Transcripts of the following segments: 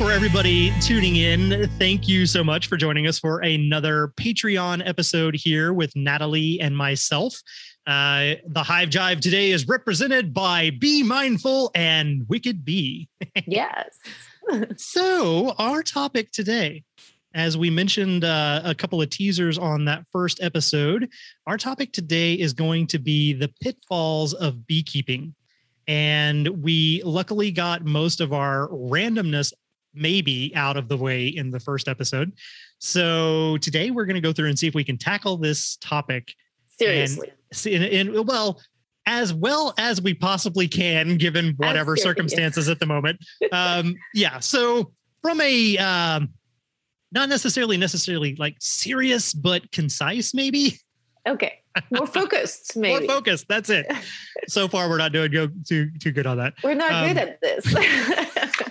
For everybody tuning in. Thank you so much for joining us for another Patreon episode here with Nathalie and myself. Uh, the Hive Jive today is represented by Be Mindful and Wicked Bee. Yes. so, our topic today, as we mentioned uh, a couple of teasers on that first episode, our topic today is going to be the pitfalls of beekeeping. And we luckily got most of our randomness maybe out of the way in the first episode. So today we're going to go through and see if we can tackle this topic Seriously. and, and, and well as well as we possibly can given whatever circumstances at the moment. Um, yeah. So from a um, not necessarily necessarily like serious but concise maybe Okay. More focused, maybe. more focused. That's it. So far we're not doing go too too good on that. We're not Um, good at this.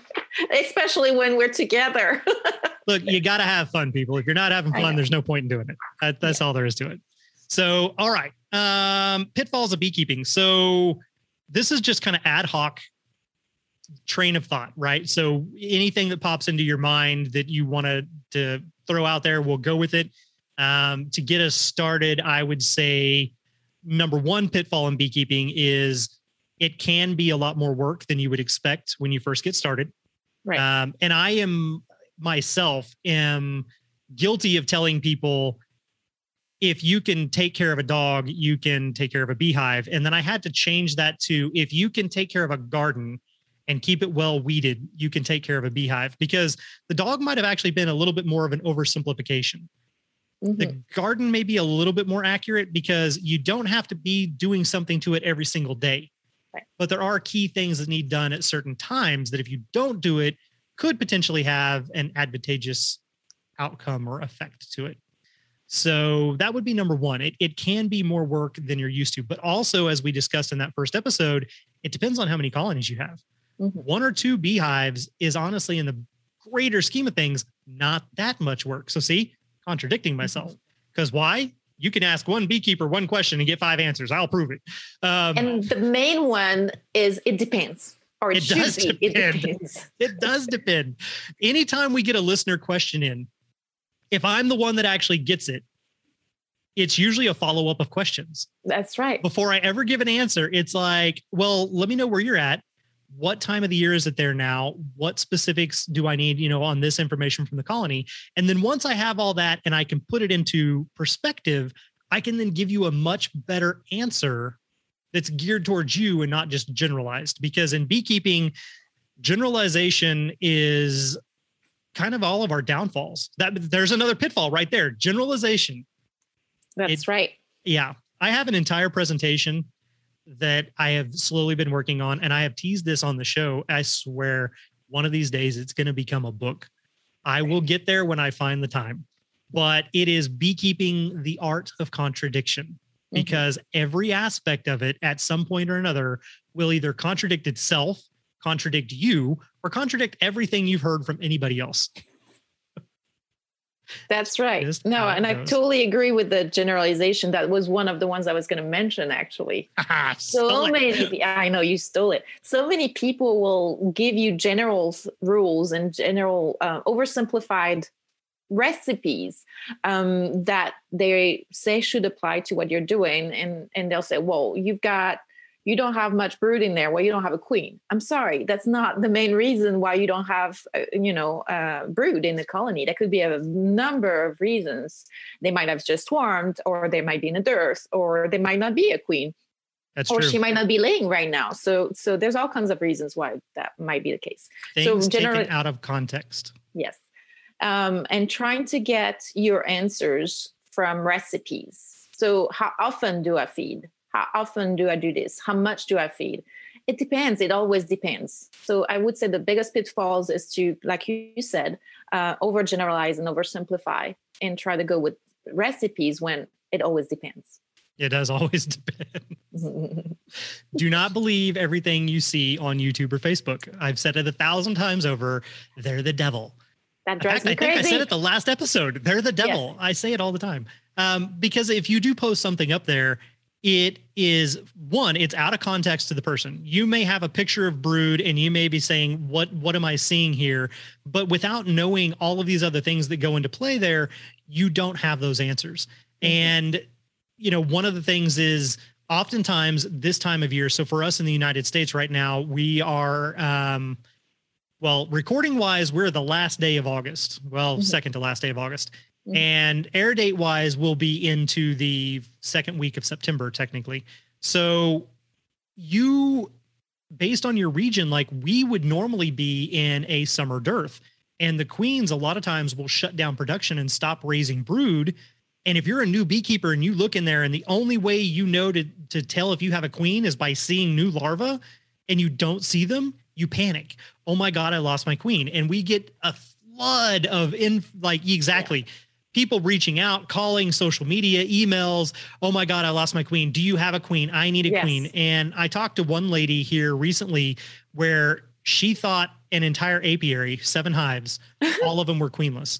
Especially when we're together. look, you got to have fun, people. If you're not having fun, there's no point in doing it. That, that's all there is to it. So, all right. Um, pitfalls of beekeeping. So, this is just kind of ad hoc train of thought, right? So, anything that pops into your mind that you want to to throw out there, we'll go with it. Um, to get us started, I would say number one pitfall in beekeeping is it can be a lot more work than you would expect when you first get started. Right. Um, and I am myself am guilty of telling people if you can take care of a dog, you can take care of a beehive. And then I had to change that to if you can take care of a garden and keep it well weeded, you can take care of a beehive because the dog might have actually been a little bit more of an oversimplification. The Mhm. garden may be a little bit more accurate because you don't have to be doing something to it every single day. Right. But there are key things that need done at certain times that if you don't do it, could potentially have an advantageous outcome or effect to it. So that would be number one. It, it can be more work than you're used to. But also, as we discussed in that first episode, it depends on how many colonies you have. Mhm. One or two beehives is honestly, in the greater scheme of things, not that much work. So, see, contradicting myself. Because why? You can ask one beekeeper one question and get five answers. I'll prove it. Um, And the main one is it depends. Or it, It does be. It depend. depends. it does depend. Anytime we get a listener question in, if I'm the one that actually gets it, it's usually a follow up of questions. That's right. Before I ever give an answer, it's like, well, let me know where you're at. What time of the year is it there now? What specifics do I need, you know, on this information from the colony? And then once I have all that and I can put it into perspective, I can then give you a much better answer that's geared towards you and not just generalized. Because in beekeeping, generalization is kind of all of our downfalls. That there's another pitfall right there. Generalization. That's it- right. Yeah. I have an entire presentation that I have slowly been working on, and I have teased this on the show. I swear one of these days it's going to become a book. I will get there when I find the time. But it is beekeeping the art of contradiction Mhm. because every aspect of it at some point or another will either contradict itself, contradict you, or contradict everything you've heard from anybody else. That's right. Just No, and I totally agree with the generalization. That was one of the ones I was going to mention, actually. so many i know you stole it so many people will give you general rules and general uh, oversimplified recipes um, that they say should apply to what you're doing and and they'll say well you've got you don't have much brood in there well you don't have a queen i'm sorry that's not the main reason why you don't have uh, you know uh, brood in the colony that could be a number of reasons they might have just swarmed or they might be in a dearth or they might not be a queen That's or true. she might not be laying right now. So so there's all kinds of reasons why that might be the case. Things generally- taken out of context. Yes. Um, and trying to get your answers from recipes. So how often do I feed? How often do I do this? How much do I feed? it depends it always depends so i would say the biggest pitfalls is to like you said uh, overgeneralize and oversimplify and try to go with recipes when it always depends it does always depend do not believe everything you see on youtube or facebook i've said it a thousand times over they're the devil that drives fact, me I crazy. think I said it the last episode. They're the devil. Yes. I say it all the time. Um, because if you do post something up there it is one it's out of context to the person. You may have a picture of brood and you may be saying what what am i seeing here? But without knowing all of these other things that go into play there you don't have those answers. Mm-hmm. and you know one of the things is oftentimes this time of year so for us in the united states right now we are um well recording wise we're the last day of august. Well mm-hmm. second to last day of august Mm-hmm. And air date wise, we'll be into the second week of September, technically. So you, based on your region, like we would normally be in a summer dearth. And the queens, a lot of times, will shut down production and stop raising brood. And if you're a new beekeeper and you look in there, and the only way you know to, to tell if you have a queen is by seeing new larvae and you don't see them, you panic. Oh my God, I lost my queen. And we get a flood of in like exactly. Yeah people reaching out, calling, social media, emails. Oh my God, I lost my queen. Do you have a queen? I need a yes. queen. And I talked to one lady here recently where she thought an entire apiary, seven hives, all of them were queenless.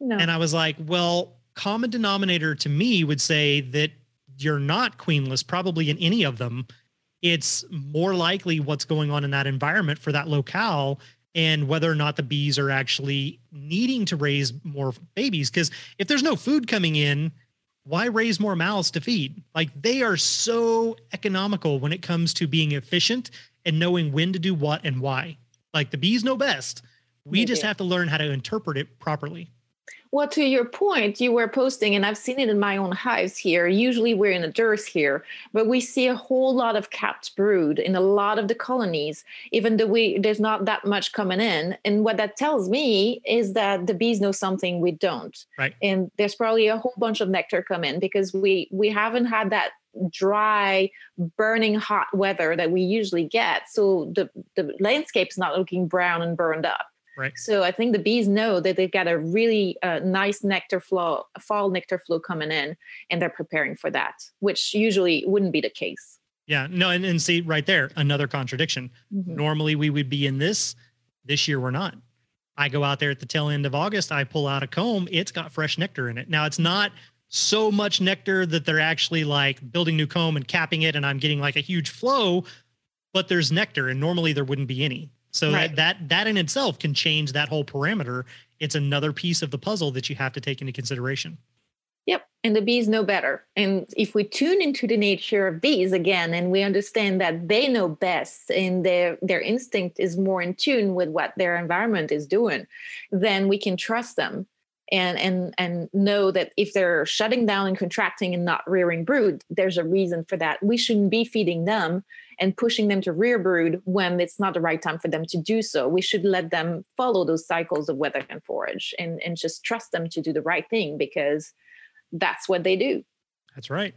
No. And I was like, well, common denominator to me would say that you're not queenless, probably in any of them. It's more likely what's going on in that environment for that locale and whether or not the bees are actually needing to raise more babies. Because if there's no food coming in, why raise more mouths to feed? Like they are so economical when it comes to being efficient and knowing when to do what and why. Like the bees know best. We just have to learn how to interpret it properly. Well, to your point, you were posting, and I've seen it in my own hives here. Usually we're in a dearth here, but we see a whole lot of capped brood in a lot of the colonies, even though we there's not that much coming in. And what that tells me is that the bees know something we don't. Right. And there's probably a whole bunch of nectar come in because we we haven't had that dry burning hot weather that we usually get so the the landscape is not looking brown and burned up Right. So I think the bees know that they've got a really uh, nice nectar flow, fall nectar flow coming in, and they're preparing for that, which usually wouldn't be the case. Yeah, no, and, and see right there, another contradiction. Mm-hmm. Normally we would be in this. This year we're not. I go out there at the tail end of August, I pull out a comb, it's got fresh nectar in it. Now it's not so much nectar that they're actually like building new comb and capping it and I'm getting like a huge flow, but there's nectar and normally there wouldn't be any. So right. that, that that in itself can change that whole parameter. It's another piece of the puzzle that you have to take into consideration. Yep. And the bees know better. And if we tune into the nature of bees again and we understand that they know best and their their instinct is more in tune with what their environment is doing, then we can trust them and and and know that if they're shutting down and contracting and not rearing brood, there's a reason for that. We shouldn't be feeding them and pushing them to rear brood when it's not the right time for them to do so. We should let them follow those cycles of weather and forage and, and just trust them to do the right thing because that's what they do. That's right.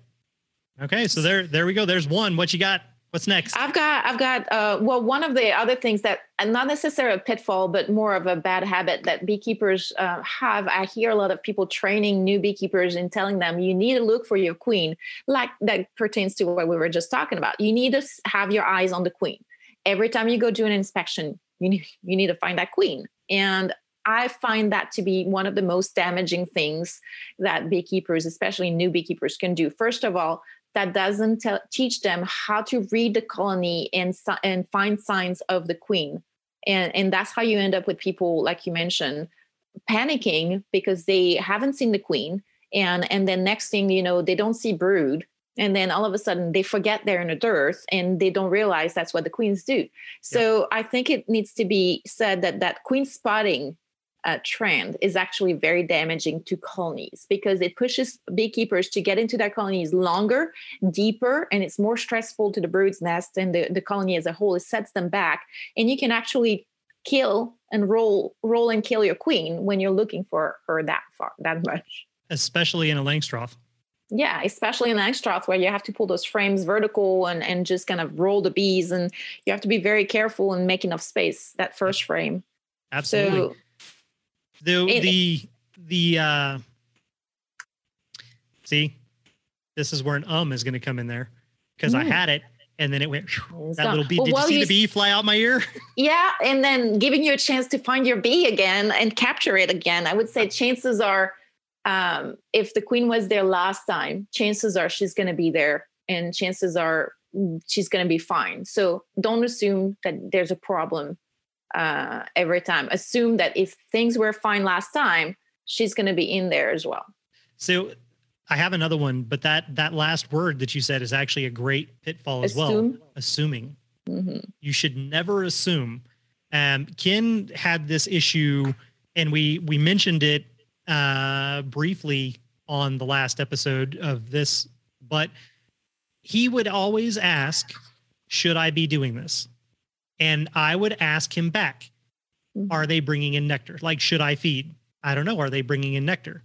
Okay, so there there we go. There's one. What you got? What's next? I've got, I've got, uh, well, one of the other things that, not necessarily a pitfall, but more of a bad habit that beekeepers uh, have. I hear a lot of people training new beekeepers and telling them you need to look for your queen, like that pertains to what we were just talking about. You need to have your eyes on the queen. Every time you go do an inspection, you need, you need to find that queen. And I find that to be one of the most damaging things that beekeepers, especially new beekeepers, can do. First of all, that doesn't tell, teach them how to read the colony and, and find signs of the queen. And, and that's how you end up with people, like you mentioned, panicking because they haven't seen the queen. And, and then next thing you know, they don't see brood. And then all of a sudden they forget they're in a dearth and they don't realize that's what the queens do. So yeah. I think it needs to be said that that queen spotting uh, trend is actually very damaging to colonies because it pushes beekeepers to get into their colonies longer, deeper, and it's more stressful to the brood's nest and the, the colony as a whole. It sets them back, and you can actually kill and roll roll and kill your queen when you're looking for her that far that much especially in a Langstroth Yeah, especially in a Langstroth where you have to pull those frames vertical and, and just kind of roll the bees and you have to be very careful and make enough space that first frame. Absolutely. So, the it, the the uh see, this is where an um is gonna come in there because mm. I had it and then it went that little bee. Well, Did you see you, the bee fly out my ear? Yeah, and then giving you a chance to find your bee again and capture it again. I would say chances are, um, if the queen was there last time, chances are she's going to be there, and chances are mm, she's going to be fine. So don't assume that there's a problem uh, every time. Assume that if things were fine last time, she's going to be in there as well. So I have another one, but that that last word that you said is actually a great pitfall as Assume. well. Assuming. Mm-hmm. You should never assume. Um, Ken had this issue, and we we mentioned it uh, briefly on the last episode of this, but he would always ask, "Should I be doing this?" And I would ask him back, mm-hmm. "Are they bringing in nectar? Like, should I feed? I don't know. Are they bringing in nectar?"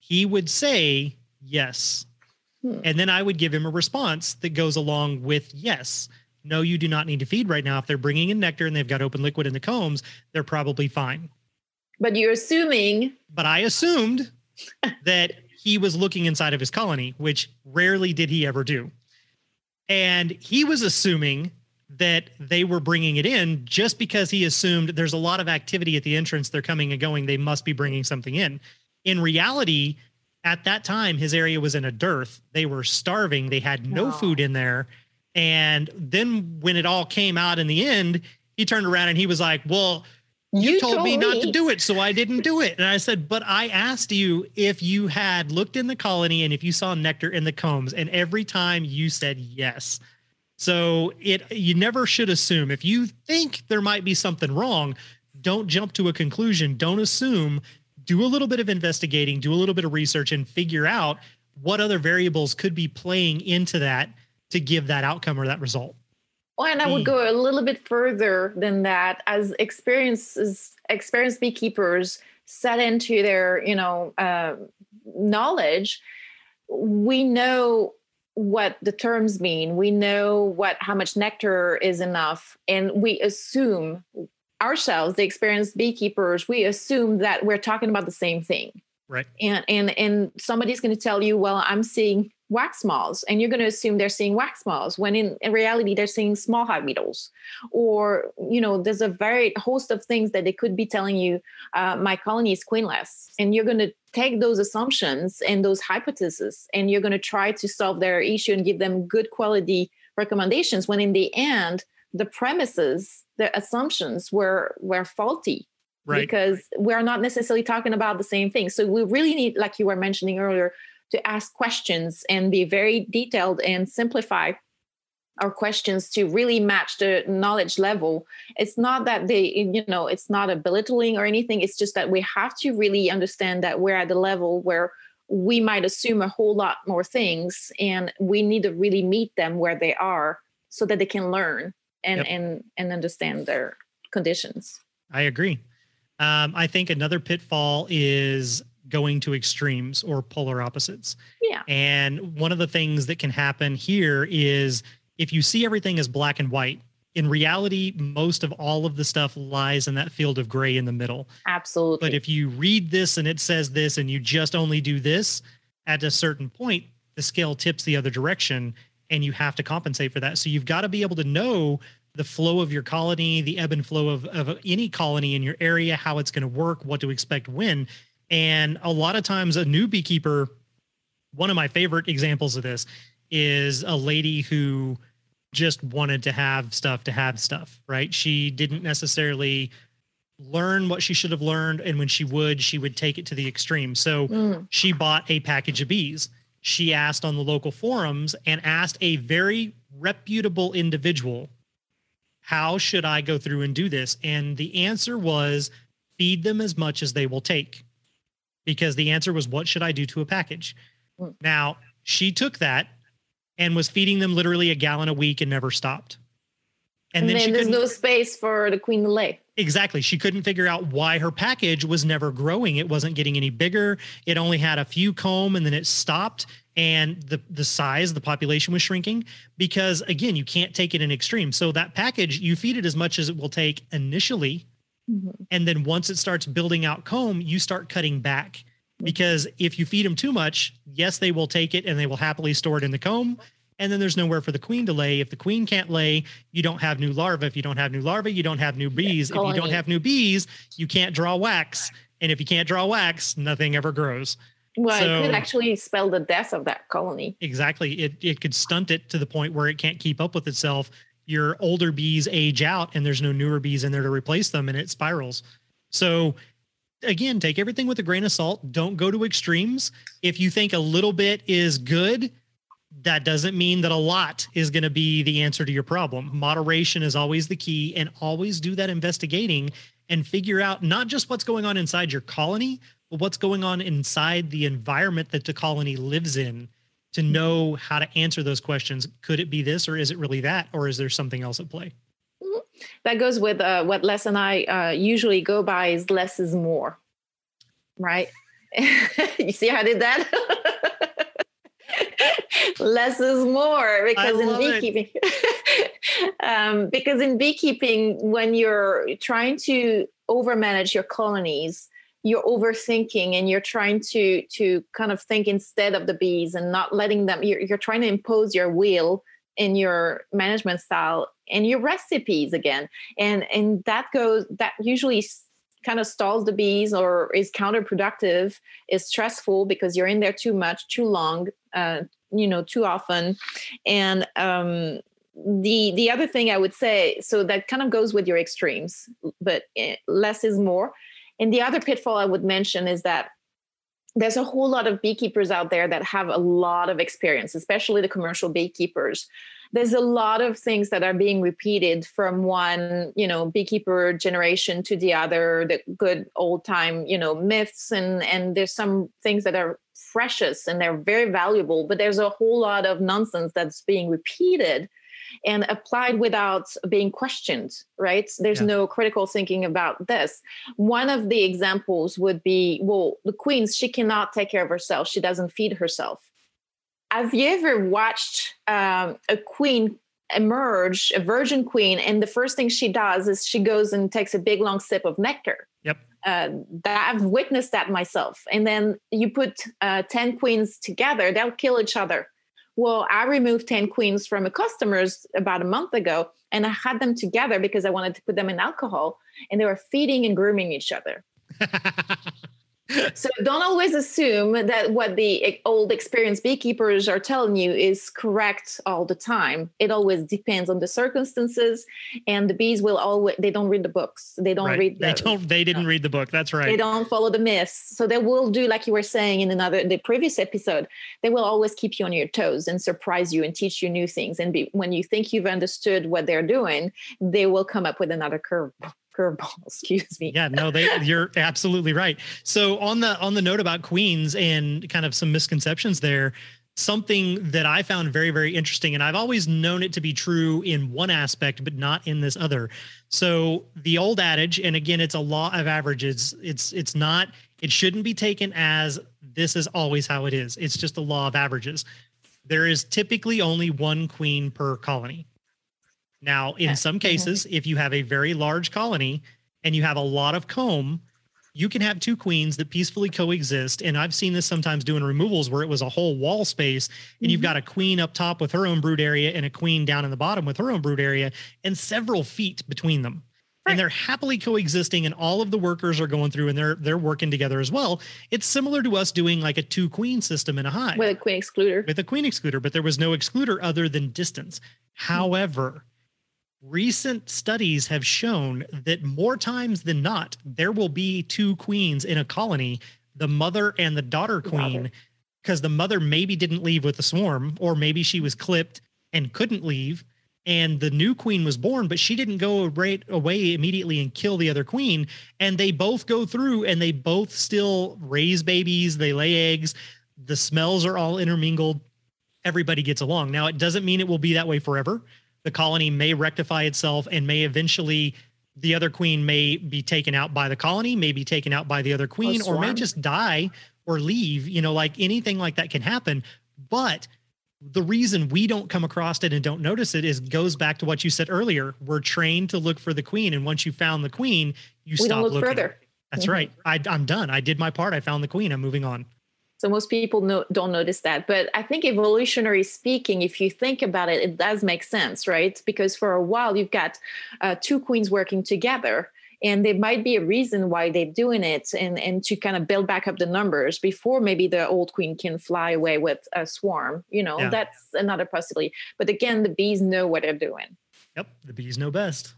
He would say, yes. Hmm. And then I would give him a response that goes along with yes. No, you do not need to feed right now. If they're bringing in nectar and they've got open liquid in the combs, they're probably fine. But you're assuming. But I assumed that he was looking inside of his colony, which rarely did he ever do. And he was assuming that they were bringing it in just because he assumed there's a lot of activity at the entrance. They're coming and going. They must be bringing something in. In reality, at that time his area was in a dearth they were starving they had no wow. food in there and then when it all came out in the end he turned around and he was like well you, you told, told, me, me not to do it so i didn't do it and i said but i asked you if you had looked in the colony and if you saw nectar in the combs and every time you said yes so it you never should assume if you think there might be something wrong don't jump to a conclusion don't assume do a little bit of investigating, do a little bit of research, and figure out what other variables could be playing into that to give that outcome or that result. Well, and I would go a little bit further than that. As experiences, experienced beekeepers set into their, you know, uh, knowledge, we know what the terms mean. We know what how much nectar is enough, and we assume ourselves, the experienced beekeepers, we assume that we're talking about the same thing. Right. And and and somebody's going to tell you, well, I'm seeing wax moths, and you're going to assume they're seeing wax moths when in, in reality they're seeing small hive beetles. Or, you know, there's a very host of things that they could be telling you, uh, my colony is queenless. And you're going to take those assumptions and those hypotheses and you're going to try to solve their issue and give them good quality recommendations when in the end the premises the assumptions were were faulty right. because we're not necessarily talking about the same thing so we really need like you were mentioning earlier to ask questions and be very detailed and simplify our questions to really match the knowledge level it's not that they you know it's not a belittling or anything it's just that we have to really understand that we're at the level where we might assume a whole lot more things and we need to really meet them where they are so that they can learn and yep. and and understand their conditions. I agree. Um, I think another pitfall is going to extremes or polar opposites. Yeah. And one of the things that can happen here is if you see everything as black and white, in reality, most of all of the stuff lies in that field of gray in the middle. Absolutely. But if you read this and it says this and you just only do this, at a certain point, the scale tips the other direction and you have to compensate for that. So you've got to be able to know the flow of your colony, the ebb and flow of, of any colony in your area, how it's going to work, what to expect when. And a lot of times, a new beekeeper, one of my favorite examples of this is a lady who just wanted to have stuff to have stuff, right? She didn't necessarily learn what she should have learned. And when she would, she would take it to the extreme. So mm. she bought a package of bees she asked on the local forums and asked a very reputable individual, How should I go through and do this? And the answer was feed them as much as they will take. Because the answer was, What should I do to a package? Hmm. Now, she took that and was feeding them literally a gallon a week and never stopped. And, and then, then there's no space for the queen to lay. Exactly. She couldn't figure out why her package was never growing. It wasn't getting any bigger. It only had a few comb and then it stopped. and the the size the population was shrinking because again you can't take it in extreme so that package you feed it as much as it will take initially mm-hmm. and then once it starts building out comb you start cutting back because if you feed them too much yes they will take it and they will happily store it in the comb and then there's nowhere for the queen to lay if the queen can't lay you don't have new larvae if you don't have new larvae you don't have new bees if you don't have new bees you can't draw wax and if you can't draw wax nothing ever grows well, so, it could actually spell the death of that colony. Exactly. It it could stunt it to the point where it can't keep up with itself. Your older bees age out and there's no newer bees in there to replace them and it spirals. So again, take everything with a grain of salt. Don't go to extremes. If you think a little bit is good, that doesn't mean that a lot is going to be the answer to your problem. Moderation is always the key and always do that investigating and figure out not just what's going on inside your colony, but what's going on inside the environment that the colony lives in to know how to answer those questions. Could it be this or is it really that? Or is there something else at play? That goes with uh, what Les and I uh, usually go by is less is more, right? you see how I did that? less is more because in beekeeping um, because in beekeeping when you're trying to overmanage your colonies you're overthinking and you're trying to to kind of think instead of the bees and not letting them you're, you're trying to impose your will in your management style and your recipes again and and that goes that usually kind of stalls the bees or is counterproductive is stressful because you're in there too much too long uh, you know too often and um the the other thing i would say so that kind of goes with your extremes but eh, less is more and the other pitfall I would mention is that there's a whole lot of beekeepers out there that have a lot of experience, especially the commercial beekeepers. There's a lot of things that are being repeated from one, you know, beekeeper generation to the other, the good old time, you know, myths and and there's some things that are precious and they're very valuable, but there's a whole lot of nonsense that's being repeated and applied without being questioned, right? There's yeah. no critical thinking about this. One of the examples would be well, the queen, she cannot take care of herself, she doesn't feed herself. Have you ever watched um, a queen emerge, a virgin queen, and the first thing she does is she goes and takes a big long sip of nectar? Yep. Uh, that I've witnessed that myself. And then you put uh, 10 queens together, they'll kill each other well, I removed 10 queens from a customers about a month ago and I had them together because I wanted to put them in alcohol and they were feeding and grooming each other. so don't always assume that what the old experienced beekeepers are telling you is correct all the time. It always depends on the circumstances and the bees will always they don't read the books. They don't right. read the, they don't they didn't read the book. That's right. They don't follow the myths. So they will do like you were saying in another the previous episode they will always keep you on your toes and surprise you and teach you new things. And be, when you think you've understood what they're doing they will come up with another curve curveball excuse me. Yeah no they you're absolutely right. So on the on the note about queens and kind of some misconceptions there something that i found very very interesting and i've always known it to be true in one aspect but not in this other. So the old adage and again it's a law of averages it's it's not it shouldn't be taken as this is always how it is. It's just a law of averages. There is typically only one queen per colony now, in some cases, if you have a very large colony and you have a lot of comb, you can have two queens that peacefully coexist. And I've seen this sometimes doing removals where it was a whole wall space, and mm-hmm. you've got a queen up top with her own brood area and a queen down in the bottom with her own brood area, and several feet between them. Right. And they're happily coexisting, and all of the workers are going through and they're they're working together as well. It's similar to us doing like a two queen system in a hive with a queen excluder. With a queen excluder, but there was no excluder other than distance. Mm-hmm. However, recent studies have shown that more times than not, there will be two queens in a colony, the mother and the daughter queen, because the mother maybe didn't leave with the swarm, or maybe she was clipped and couldn't leave. And the new queen was born, but she didn't go right away immediately and kill the other queen. And they both go through and they both still raise babies, they lay eggs. The smells are all intermingled. Everybody gets along. Now, it doesn't mean it will be that way forever the colony may rectify itself and may eventually the other queen may be taken out by the colony, may be taken out by the other queen, or may just die or leave. You know, like anything like that can happen. But the reason we don't come across it and don't notice it is goes back to what you said earlier. We're trained to look for the queen, and once you found the queen, you we stop don't look looking. further. That's Mhm. right. I, I'm done. I did my part. I found the queen. I'm moving on. So most people don't notice that. But I think evolutionary speaking, if you think about it, it does make sense, right? Because for a while you've got uh, two queens working together. And there might be a reason why they're doing it and, and to kind of build back up the numbers before maybe the old queen can fly away with a swarm. You know, Yeah. that's another possibility. But again, the bees know what they're doing. Yep. The bees know best.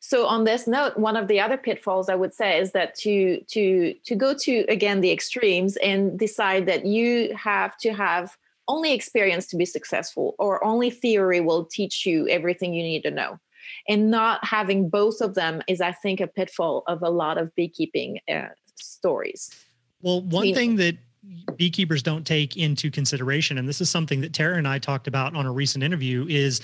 So on this note, one of the other pitfalls I would say is that to to to go to again the extremes and decide that you have to have only experience to be successful or only theory will teach you everything you need to know. And not having both of them is I think a pitfall of a lot of beekeeping uh, stories. Well, one mean- thing that beekeepers don't take into consideration, and this is something that Tara and I talked about on a recent interview, is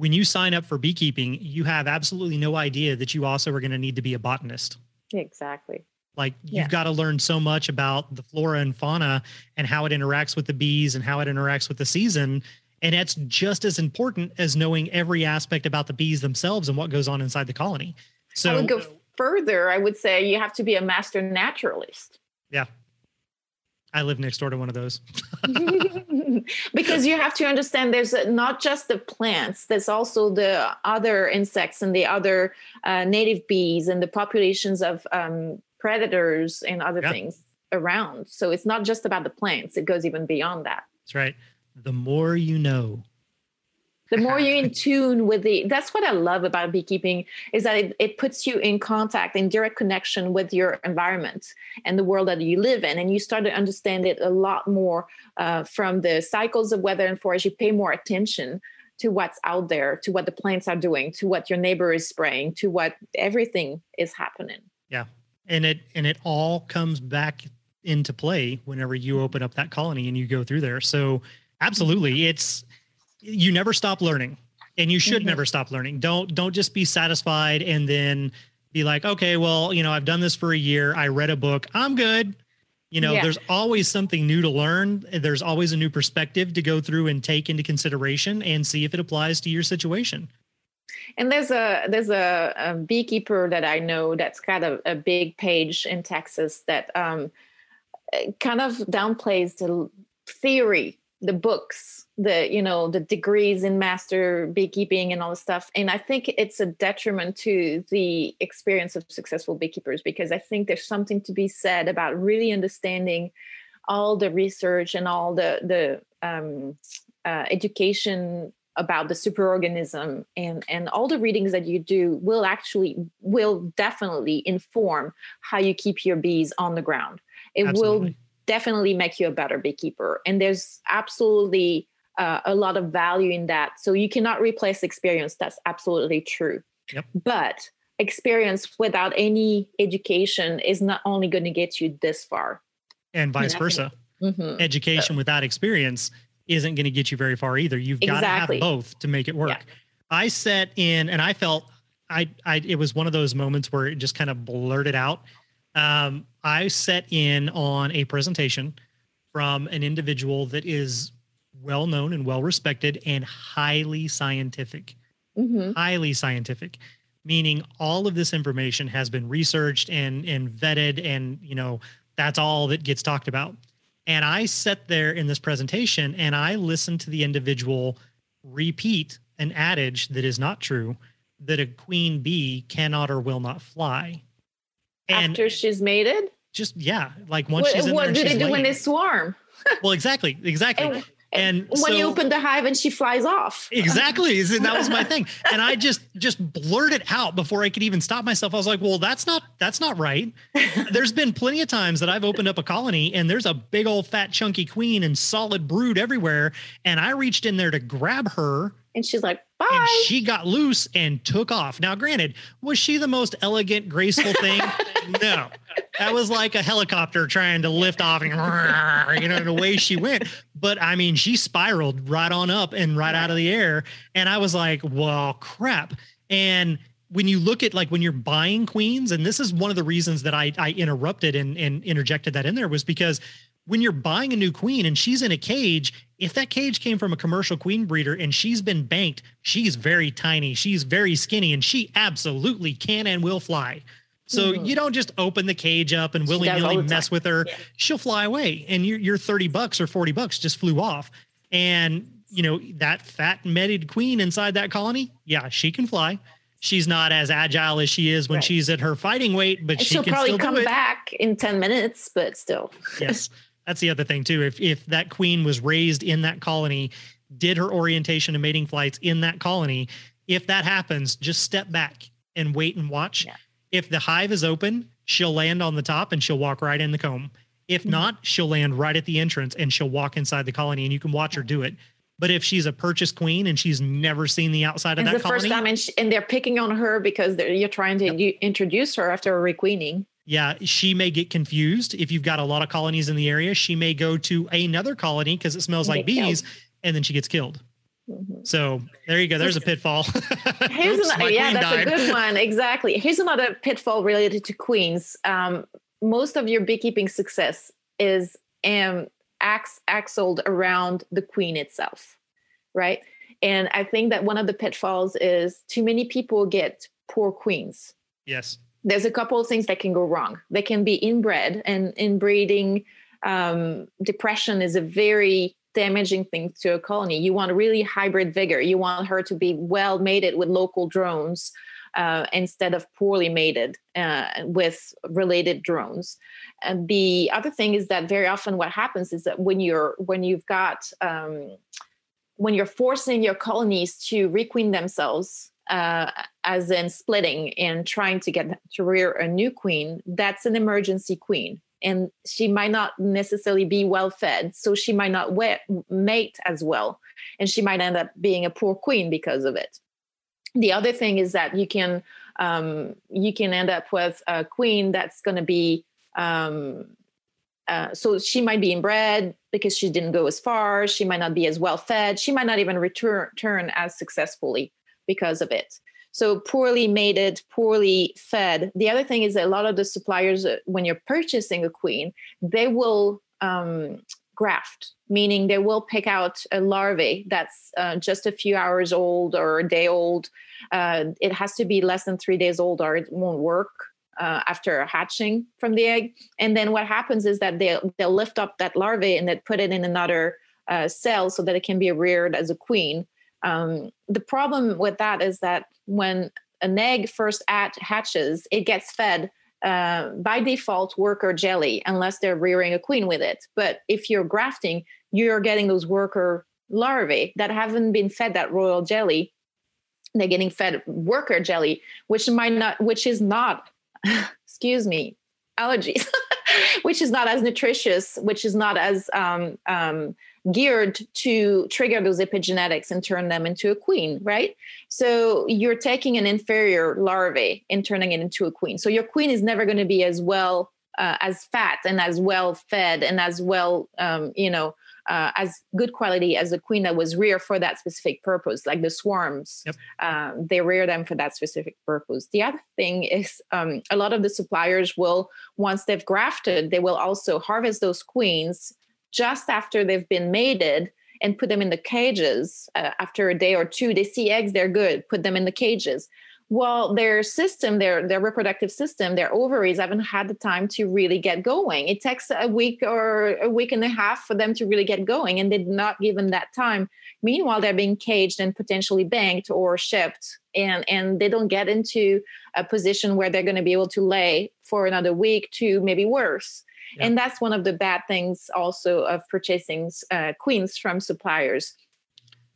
when you sign up for beekeeping, you have absolutely no idea that you also are going to need to be a botanist. Exactly. Like Yeah. you've got to learn so much about the flora and fauna and how it interacts with the bees and how it interacts with the season. And that's just as important as knowing every aspect about the bees themselves and what goes on inside the colony. I So would go further. I would say you have to be a master naturalist. I live next door to one of those. because you have to understand there's not just the plants there's also the other insects and the other uh, native bees and the populations of um, predators and other Yeah. things around so it's not just about the plants it goes even beyond that That's right. The more you know. The more you're in tune with the that's what i love about beekeeping is that it, it puts you in contact in direct connection with your environment and the world that you live in. And you start to understand it a lot more uh, from the cycles of weather and forest. You pay more attention to what's out there to what the plants are doing to what your neighbor is spraying to what everything is happening. Yeah. and it and it all comes back into play whenever you open up that colony and you go through there. So absolutely it's you never stop learning and you should Mhm. never stop learning. Don't don't just be satisfied and then be like okay well you know i've done this for a year. I read a book. I'm good. You know Yeah. there's always something new to learn. There's always a new perspective to go through and take into consideration and see if it applies to your situation. And there's a there's a, a beekeeper that I know that's got a, a big page in Texas that um, kind of downplays the theory, the books, the you know the degrees in master beekeeping and all this stuff. And I think it's a detriment to the experience of successful beekeepers because I think there's something to be said about really understanding all the research and all the the um, uh, education about the superorganism and and all the readings that you do will actually will definitely inform how you keep your bees on the ground. It will definitely make you a better beekeeper. And there's absolutely uh, a lot of value in that so you cannot replace experience that's absolutely true Yep. but experience without any education is not only going to get you this far and vice versa Mhm. education without experience isn't going to get you very far either. You've got to have both to make it work. Yeah. I set in and I felt I I it was one of those moments where it just kind of blurted out. Um, I set in on a presentation from an individual that is well known and well respected and highly scientific. Mhm. highly scientific meaning all of this information has been researched and and vetted and you know that's all that gets talked about. And i sat there in this presentation and i listened to the individual repeat an adage that is not true that a queen bee cannot or will not fly. And after she's mated? Just yeah like once what, she's in what there and do they do when they swarm? Well exactly exactly. And- and when you open the hive and she flies off. Exactly. And that was my thing. And i just just blurted it out before i could even stop myself. I was like well that's not that's not right. There's been plenty of times that i've opened up a colony and there's a big old fat chunky queen and solid brood everywhere. And i reached in there to grab her. And she's like and she got loose and took off. Now granted was she the most elegant graceful thing? No. That was like a helicopter trying to lift off and you know and away she went. But i mean she spiraled right on up and right out of the air. And i was like well crap. And when you look at like when you're buying queens and this is one of the reasons that i i interrupted and, and interjected that in there was because when you're buying a new queen and she's in a cage, if that cage came from a commercial queen breeder and she's been banked, she's very tiny, she's very skinny, and she absolutely can and will fly. So mm-hmm. you don't just open the cage up and willy nilly mess with her. Yeah. She'll fly away, and your your thirty bucks or forty bucks just flew off. And you know that fat meted queen inside that colony, yeah, she can fly. She's not as agile as she is when right. she's at her fighting weight, but she will can probably still come back in ten minutes. But still, yes, that's the other thing too. If if that queen was raised in that colony, did her orientation and mating flights in that colony, if that happens, just step back and wait and watch. Yeah. If the hive is open, she'll land on the top and she'll walk right in the comb. If mm-hmm. not, she'll land right at the entrance and she'll walk inside the colony and you can watch her do it. But if she's a purchased queen and she's never seen the outside of it's that the colony, first time, and, she, and they're picking on her because you're trying to yep. introduce her after a requeening. Yeah, she may get confused if you've got a lot of colonies in the area. She may go to another colony because it smells like bees, killed. and then she gets killed. Mm-hmm. So there you go. There's a pitfall. Here's Oops, another, yeah, that's died. a good one. Exactly. Here's another pitfall related to queens. Um, most of your beekeeping success is um, ax- axled around the queen itself, right? And I think that one of the pitfalls is too many people get poor queens. Yes. There's a couple of things that can go wrong. They can be inbred, and inbreeding um, depression is a very damaging thing to a colony. You want really hybrid vigor. You want her to be well mated with local drones uh, instead of poorly mated uh, with related drones. And the other thing is that very often what happens is that when you're when you've got um, when you're forcing your colonies to requeen themselves uh, as in splitting and trying to get to rear a new queen, that's an emergency queen. And she might not necessarily be well fed so she might not mate as well. And she might end up being a poor queen because of it. The other thing is that you can um, you can end up with a queen that's going to be um, uh, so she might be inbred because she didn't go as far she might not be as well fed she might not even return, return as successfully because of it so poorly mated, poorly fed. The other thing is that a lot of the suppliers, uh, when you're purchasing a queen, they will um, graft, meaning they will pick out a larvae that's uh, just a few hours old or a day old. Uh, it has to be less than three days old or it won't work. Uh, after hatching from the egg, and then what happens is that they'll they'll lift up that larvae and then put it in another uh, cell so that it can be reared as a queen. Um, the problem with that is that when an egg first at hatches, it gets fed uh, by default worker jelly unless they're rearing a queen with it. But if you're grafting, you're getting those worker larvae that haven't been fed that royal jelly. They're getting fed worker jelly, which might not, which is not, excuse me, allergies, which is not as nutritious, which is not as um, um, geared to trigger those epigenetics and turn them into a queen, right? So you're taking an inferior larvae and turning it into a queen. So your queen is never going to be as well uh, as fat and as well fed and as well, um, you know, uh, as good quality as a queen that was reared for that specific purpose, like the swarms. Yep. Uh, they rear them for that specific purpose. The other thing is um, a lot of the suppliers will, once they've grafted, they will also harvest those queens just after they've been mated and put them in the cages uh, after a day or two they see eggs they're good put them in the cages. Well their system their their reproductive system their ovaries haven't had the time to really get going. It takes a week or a week and a half for them to really get going and they're not given that time. Meanwhile they're being caged and potentially banked or shipped and and they don't get into a position where they're going to be able to lay for another week to maybe worse. And that's one of the bad things also of purchasing uh, queens from suppliers.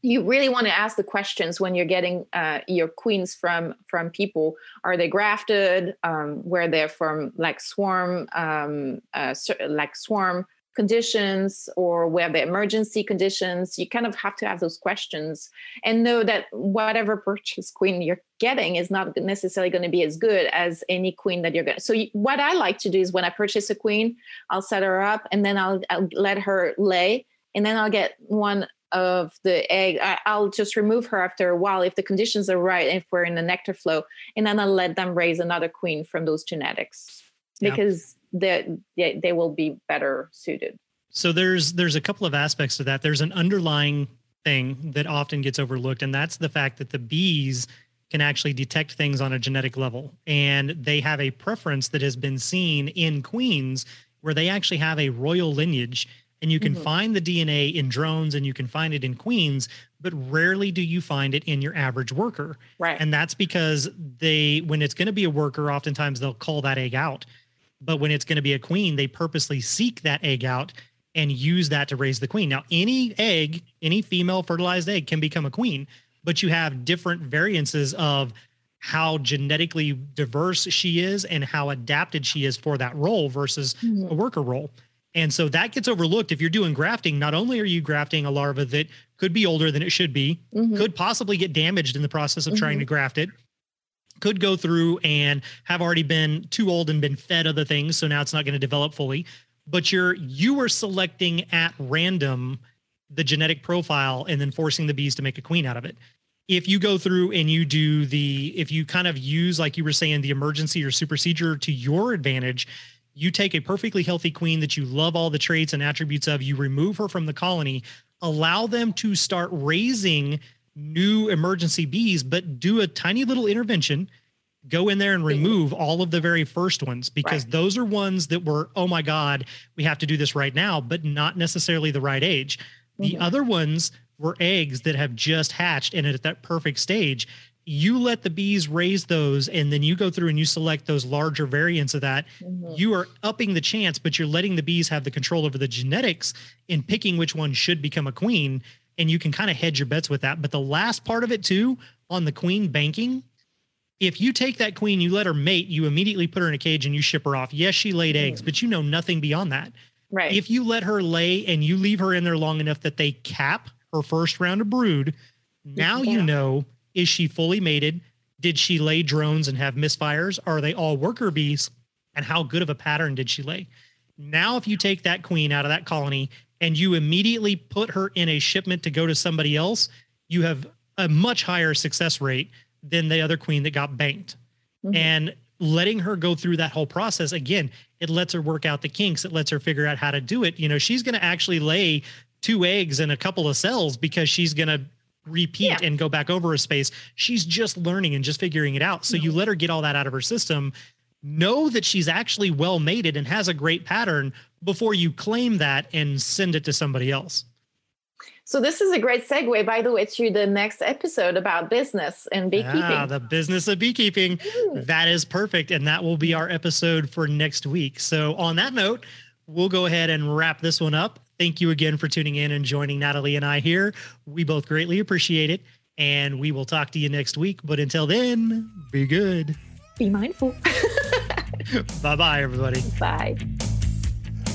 You really want to ask the questions when you're getting uh, your queens from from people. Are they grafted? Um, where they're from like swarm um, uh, like swarm conditions or where the emergency conditions you kind of have to ask those questions and know that whatever purchase queen you're getting is not necessarily going to be as good as any queen that you're going to so what i like to do is when i purchase a queen i'll set her up and then i'll, I'll let her lay and then i'll get one of the egg I, will just remove her after a while if the conditions are right if we're in the nectar flow and then i'll let them raise another queen from those genetics. Because they, they will be better suited So there's there's a couple of aspects to that. There's an underlying thing that often gets overlooked, and that's the fact that the bees can actually detect things on a genetic level. And they have a preference that has been seen in queens where they actually have a royal lineage. And you can mm-hmm. find the DNA in drones and you can find it in queens, but rarely do you find it in your average worker. Right. And that's because they, when it's going to be a worker, oftentimes they'll call that egg out. But when it's going to be a queen, they purposely seek that egg out and use that to raise the queen. Now, any egg, any female fertilized egg can become a queen, but you have different variances of how genetically diverse she is and how adapted she is for that role versus mm-hmm. a worker role. And so that gets overlooked. If you're doing grafting, not only are you grafting a larva that could be older than it should be, mm-hmm. could possibly get damaged in the process of mm-hmm. trying to graft it, could go through and have already been too old and been fed other things. So now it's not going to develop fully. But you're you are selecting at random the genetic profile and then forcing the bees to make a queen out of it if you go through and you do the if you kind of use like you were saying the emergency or supersedure to your advantage you take a perfectly healthy queen that you love all the traits and attributes of you remove her from the colony allow them to start raising new emergency bees but do a tiny little intervention go in there and remove all of the very first ones because right. those are ones that were oh my god we have to do this right now but not necessarily the right age the mm-hmm. other ones were eggs that have just hatched and at that perfect stage you let the bees raise those and then you go through and you select those larger variants of that mm-hmm. you are upping the chance but you're letting the bees have the control over the genetics in picking which one should become a queen and you can kind of hedge your bets with that but the last part of it too on the queen banking if you take that queen you let her mate you immediately put her in a cage and you ship her off yes she laid eggs hmm. but you know nothing beyond that right if you let her lay and you leave her in there long enough that they cap her first round of brood. Now yeah. you know is she fully mated? Did she lay drones and have misfires? Are they all worker bees? And how good of a pattern did she lay? Now, if you take that queen out of that colony and you immediately put her in a shipment to go to somebody else, you have a much higher success rate than the other queen that got banked. Mm-hmm. And letting her go through that whole process again, it lets her work out the kinks. It lets her figure out how to do it. You know, she's going to actually lay two eggs and a couple of cells because she's going to repeat yeah. and go back over a space. She's just learning and just figuring it out. So no. you let her get all that out of her system. Know that she's actually well mated and has a great pattern before you claim that and send it to somebody else. So this is a great segue, by the way, to the next episode about business and beekeeping. Ah, the business of beekeeping. Mm. That is perfect. And that will be our episode for next week. So on that note, we'll go ahead and wrap this one up. Thank you again for tuning in and joining Nathalie and I here. We both greatly appreciate it. And we will talk to you next week. But until then, be good. Be mindful. bye bye, everybody. Bye.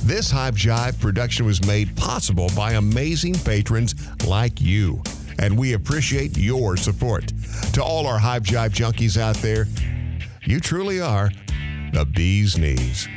This Hive Jive production was made possible by amazing patrons like you. And we appreciate your support. To all our Hive Jive junkies out there, you truly are the bee's knees.